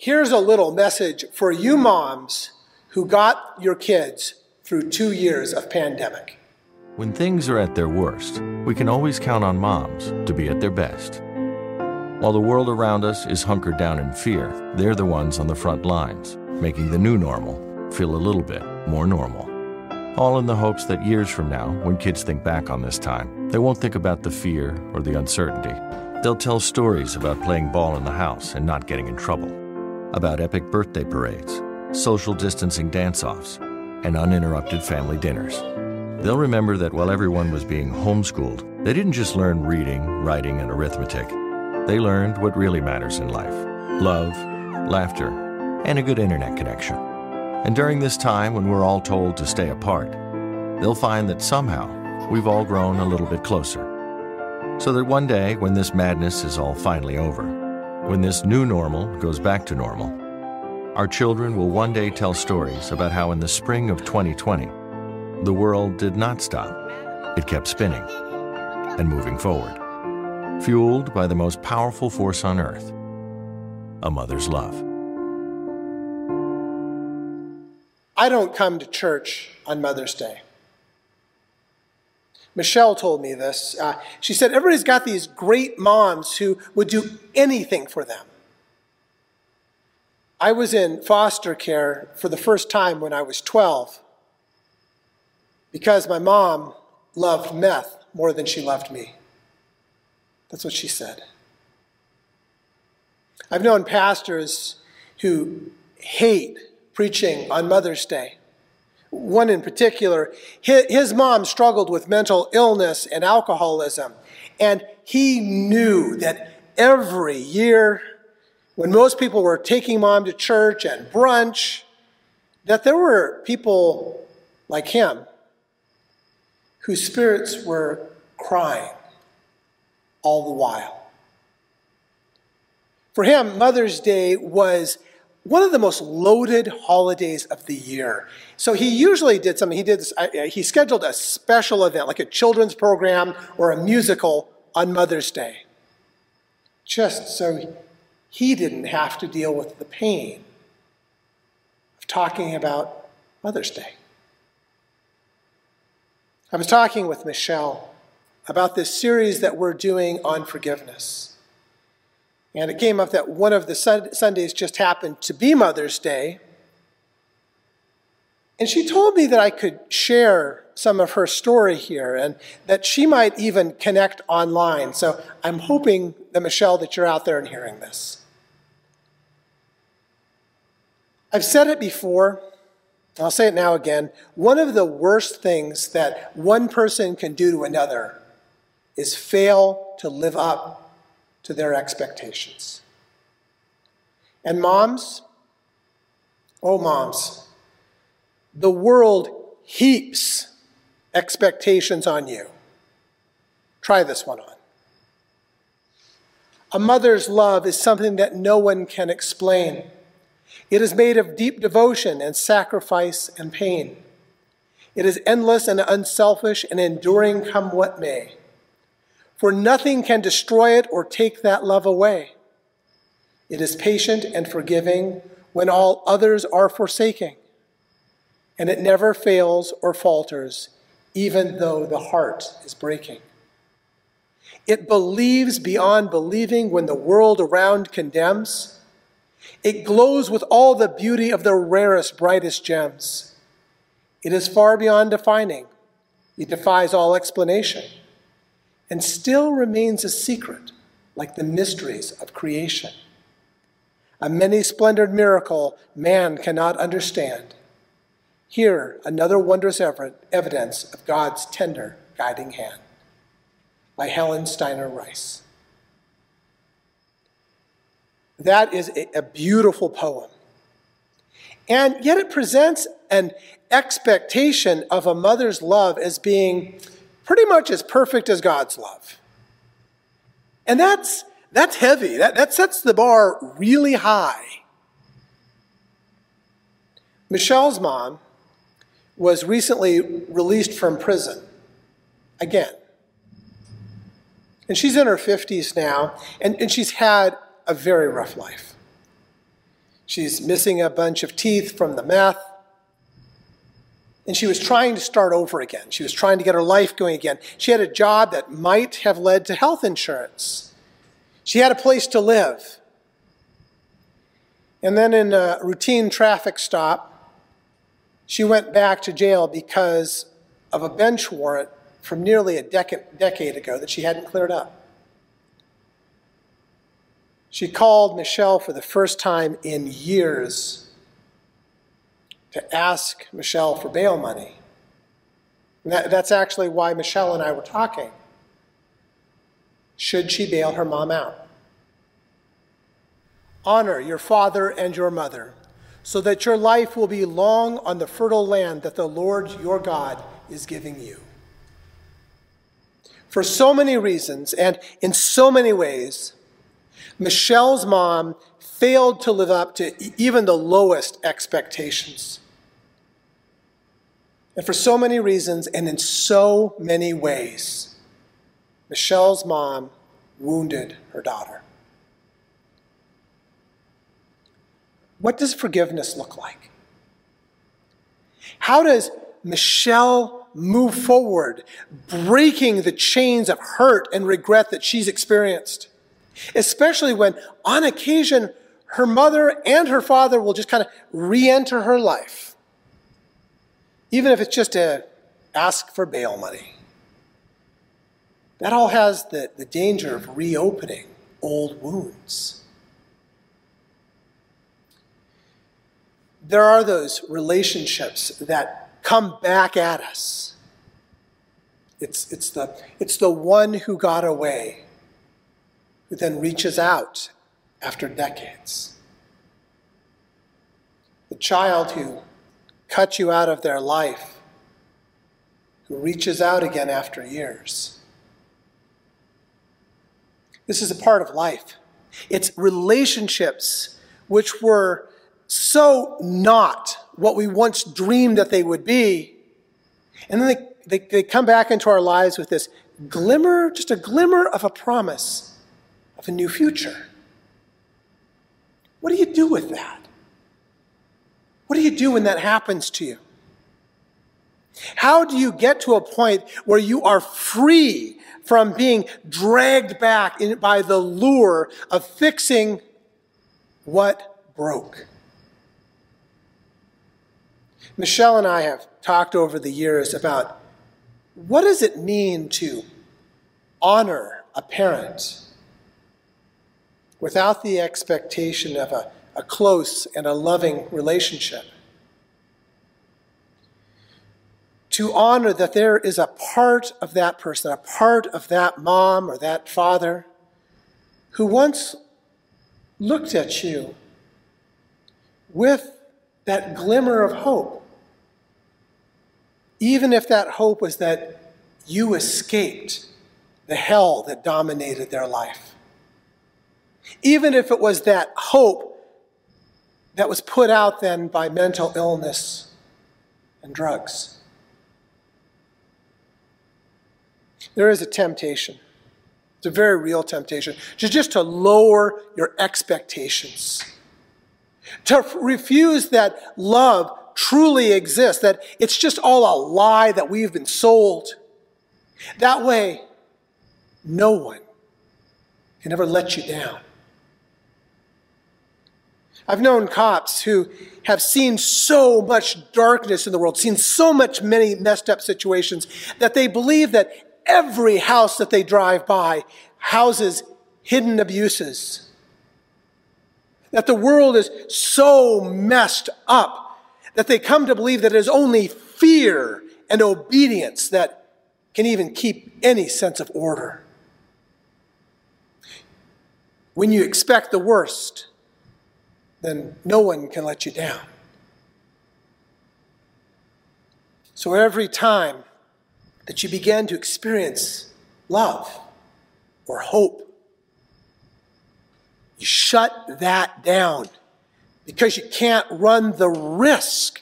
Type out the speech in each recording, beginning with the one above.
Here's a little message for you moms who got your kids through two years of pandemic. When things are at their worst, we can always count on moms to be at their best. While the world around us is hunkered down in fear, they're the ones on the front lines, making the new normal feel a little bit more normal. All in the hopes that years from now, when kids think back on this time, they won't think about the fear or the uncertainty. They'll tell stories about playing ball in the house and not getting in trouble, about epic birthday parades, social distancing dance offs, and uninterrupted family dinners. They'll remember that while everyone was being homeschooled, they didn't just learn reading, writing, and arithmetic. They learned what really matters in life love, laughter, and a good internet connection. And during this time when we're all told to stay apart, they'll find that somehow we've all grown a little bit closer. So that one day, when this madness is all finally over, when this new normal goes back to normal, our children will one day tell stories about how in the spring of 2020, the world did not stop. It kept spinning and moving forward, fueled by the most powerful force on earth a mother's love. I don't come to church on Mother's Day. Michelle told me this. Uh, she said, Everybody's got these great moms who would do anything for them. I was in foster care for the first time when I was 12 because my mom loved meth more than she loved me. That's what she said. I've known pastors who hate preaching on Mother's Day. One in particular, his mom struggled with mental illness and alcoholism, and he knew that every year, when most people were taking mom to church and brunch, that there were people like him whose spirits were crying all the while. For him, Mother's Day was one of the most loaded holidays of the year. So he usually did something. He did this, uh, he scheduled a special event, like a children's program or a musical on Mother's Day, just so he didn't have to deal with the pain of talking about Mother's Day. I was talking with Michelle about this series that we're doing on forgiveness. And it came up that one of the Sundays just happened to be Mother's Day. And she told me that I could share some of her story here and that she might even connect online. So I'm hoping that, Michelle, that you're out there and hearing this. I've said it before, I'll say it now again. One of the worst things that one person can do to another is fail to live up to their expectations. And moms, oh, moms, the world heaps expectations on you. Try this one on. A mother's love is something that no one can explain. It is made of deep devotion and sacrifice and pain. It is endless and unselfish and enduring come what may for nothing can destroy it or take that love away. It is patient and forgiving when all others are forsaking, and it never fails or falters, even though the heart is breaking. It believes beyond believing when the world around condemns. It glows with all the beauty of the rarest, brightest gems. It is far beyond defining. It defies all explanation and still remains a secret, like the mysteries of creation. A many splendored miracle man cannot understand. Here, another wondrous evidence of God's tender guiding hand. By Helen Steiner Rice. That is a beautiful poem. And yet it presents an expectation of a mother's love as being pretty much as perfect as God's love. And that's, that's heavy. That, that sets the bar really high. Michelle's mom was recently released from prison again. And she's in her 50s now, and, and she's had a very rough life. She's missing a bunch of teeth from the meth. And she was trying to start over again. She was trying to get her life going again. She had a job that might have led to health insurance. She had a place to live. And then, in a routine traffic stop, she went back to jail because of a bench warrant from nearly a decade, decade ago that she hadn't cleared up. She called Michelle for the first time in years to ask Michelle for bail money. That, that's actually why Michelle and I were talking. Should she bail her mom out? Honor your father and your mother, so that your life will be long on the fertile land that the Lord your God is giving you. For so many reasons and in so many ways, Michelle's mom failed to live up to even the lowest expectations. And for so many reasons and in so many ways, Michelle's mom wounded her daughter. What does forgiveness look like? How does Michelle move forward, breaking the chains of hurt and regret that she's experienced? especially when on occasion her mother and her father will just kind of re enter her life, even if it's just to ask for bail money. That all has the, the danger of reopening old wounds. There are those relationships that come back at us. It's, it's, the, it's the one who got away who then reaches out after decades. The child who cut you out of their life, who reaches out again after years. This is a part of life. It's relationships which were so not what we once dreamed that they would be. And then they, they, they come back into our lives with this glimmer, just a glimmer of a promise of a new future. What do you do with that? What do you do when that happens to you? How do you get to a point where you are free from being dragged back in, by the lure of fixing what broke? Michelle and I have talked over the years about what does it mean to honor a parent without the expectation of a, a close and a loving relationship. To honor that there is a part of that person, a part of that mom or that father who once looked at you with that glimmer of hope. Even if that hope was that you escaped the hell that dominated their life. Even if it was that hope that was put out then by mental illness and drugs. There is a temptation. It's a very real temptation. Just, just to lower your expectations. To refuse that love truly exists, that it's just all a lie that we've been sold. That way, no one can ever let you down. I've known cops who have seen so much darkness in the world, seen so much many messed up situations, that they believe that every house that they drive by houses hidden abuses. That the world is so messed up that they come to believe that it is only fear and obedience that can even keep any sense of order. When you expect the worst, then no one can let you down. So every time that you begin to experience love or hope, you shut that down because you can't run the risk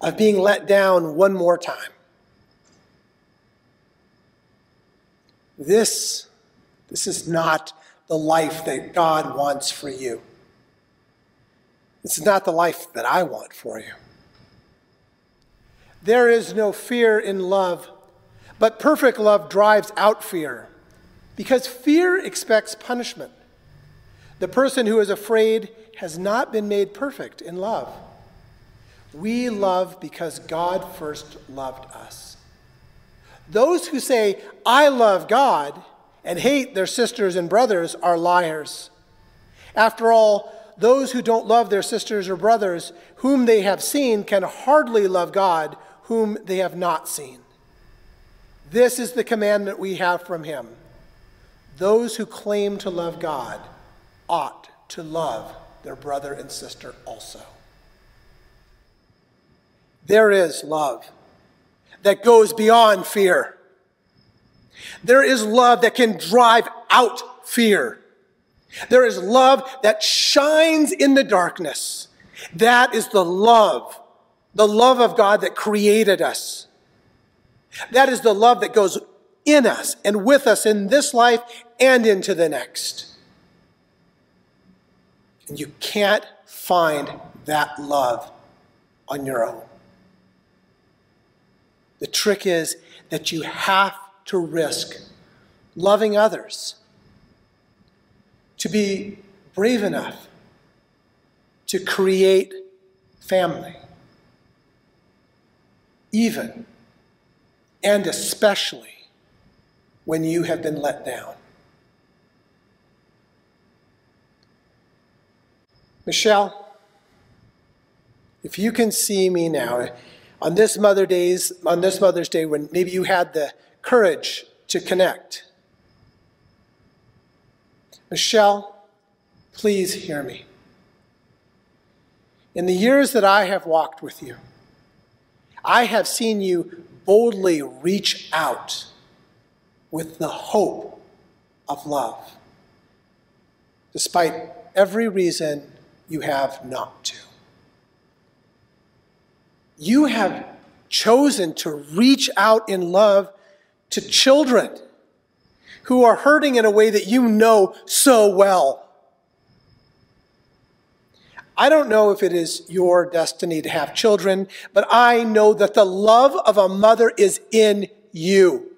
of being let down one more time. This, this is not the life that God wants for you. Is not the life that I want for you. There is no fear in love, but perfect love drives out fear because fear expects punishment. The person who is afraid has not been made perfect in love. We love because God first loved us. Those who say, I love God, and hate their sisters and brothers are liars. After all, those who don't love their sisters or brothers whom they have seen can hardly love God whom they have not seen. This is the commandment we have from him. Those who claim to love God ought to love their brother and sister also. There is love that goes beyond fear. There is love that can drive out fear. There is love that shines in the darkness. That is the love the love of God that created us. That is the love that goes in us and with us in this life and into the next. And you can't find that love on your own. The trick is that you have to risk loving others, to be brave enough to create family even and especially when you have been let down. Michelle, if you can see me now, on this Mother Days, on this Mother's Day, when maybe you had the courage to connect. Michelle, please hear me. In the years that I have walked with you, I have seen you boldly reach out with the hope of love, despite every reason you have not to. You have chosen to reach out in love to children who are hurting in a way that you know so well. I don't know if it is your destiny to have children, but I know that the love of a mother is in you.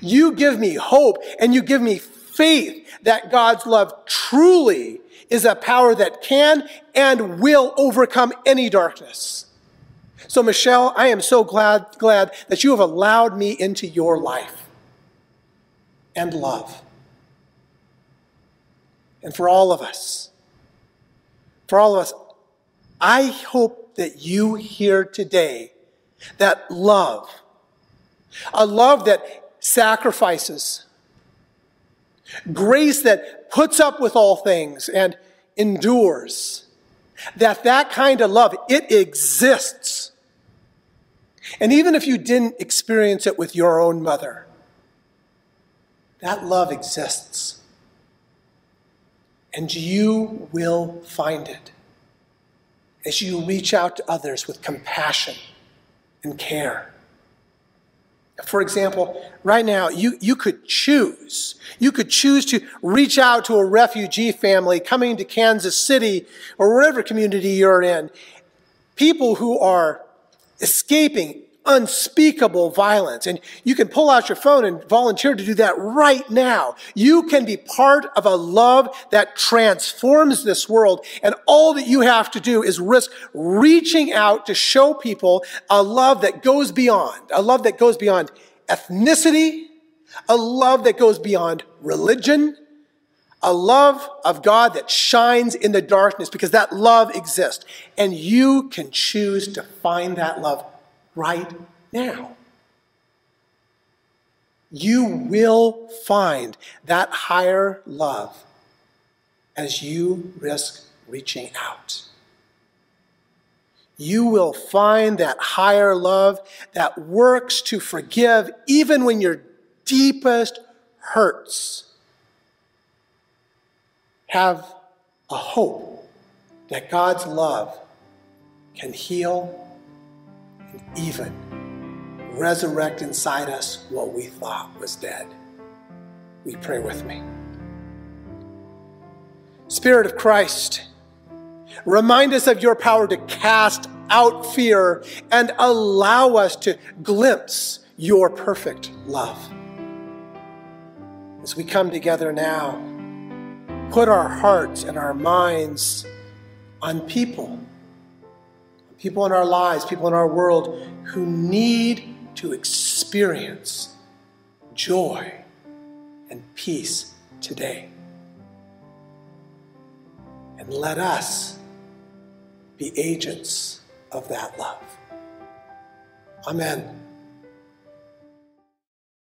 You give me hope and you give me faith that God's love truly is a power that can and will overcome any darkness. So, Michelle, I am so glad, glad that you have allowed me into your life and love. And for all of us, for all of us, I hope that you hear today that love, a love that sacrifices, grace that puts up with all things and endures, that that kind of love, it exists. And even if you didn't experience it with your own mother, that love exists and you will find it as you reach out to others with compassion and care. For example, right now, you, you could choose. You could choose to reach out to a refugee family coming to Kansas City or whatever community you're in. People who are escaping unspeakable violence. And you can pull out your phone and volunteer to do that right now. You can be part of a love that transforms this world. And all that you have to do is risk reaching out to show people a love that goes beyond, a love that goes beyond ethnicity, a love that goes beyond religion, a love of God that shines in the darkness because that love exists. And you can choose to find that love right now. You will find that higher love as you risk reaching out. You will find that higher love that works to forgive even when your deepest hurts. Have a hope that God's love can heal even resurrect inside us what we thought was dead. We pray with me. Spirit of Christ, Remind us of your power to cast out fear and allow us to glimpse your perfect love. As we come together now, put our hearts and our minds on people, people in our lives, people in our world who need to experience joy and peace today. And let us be agents of that love. Amen.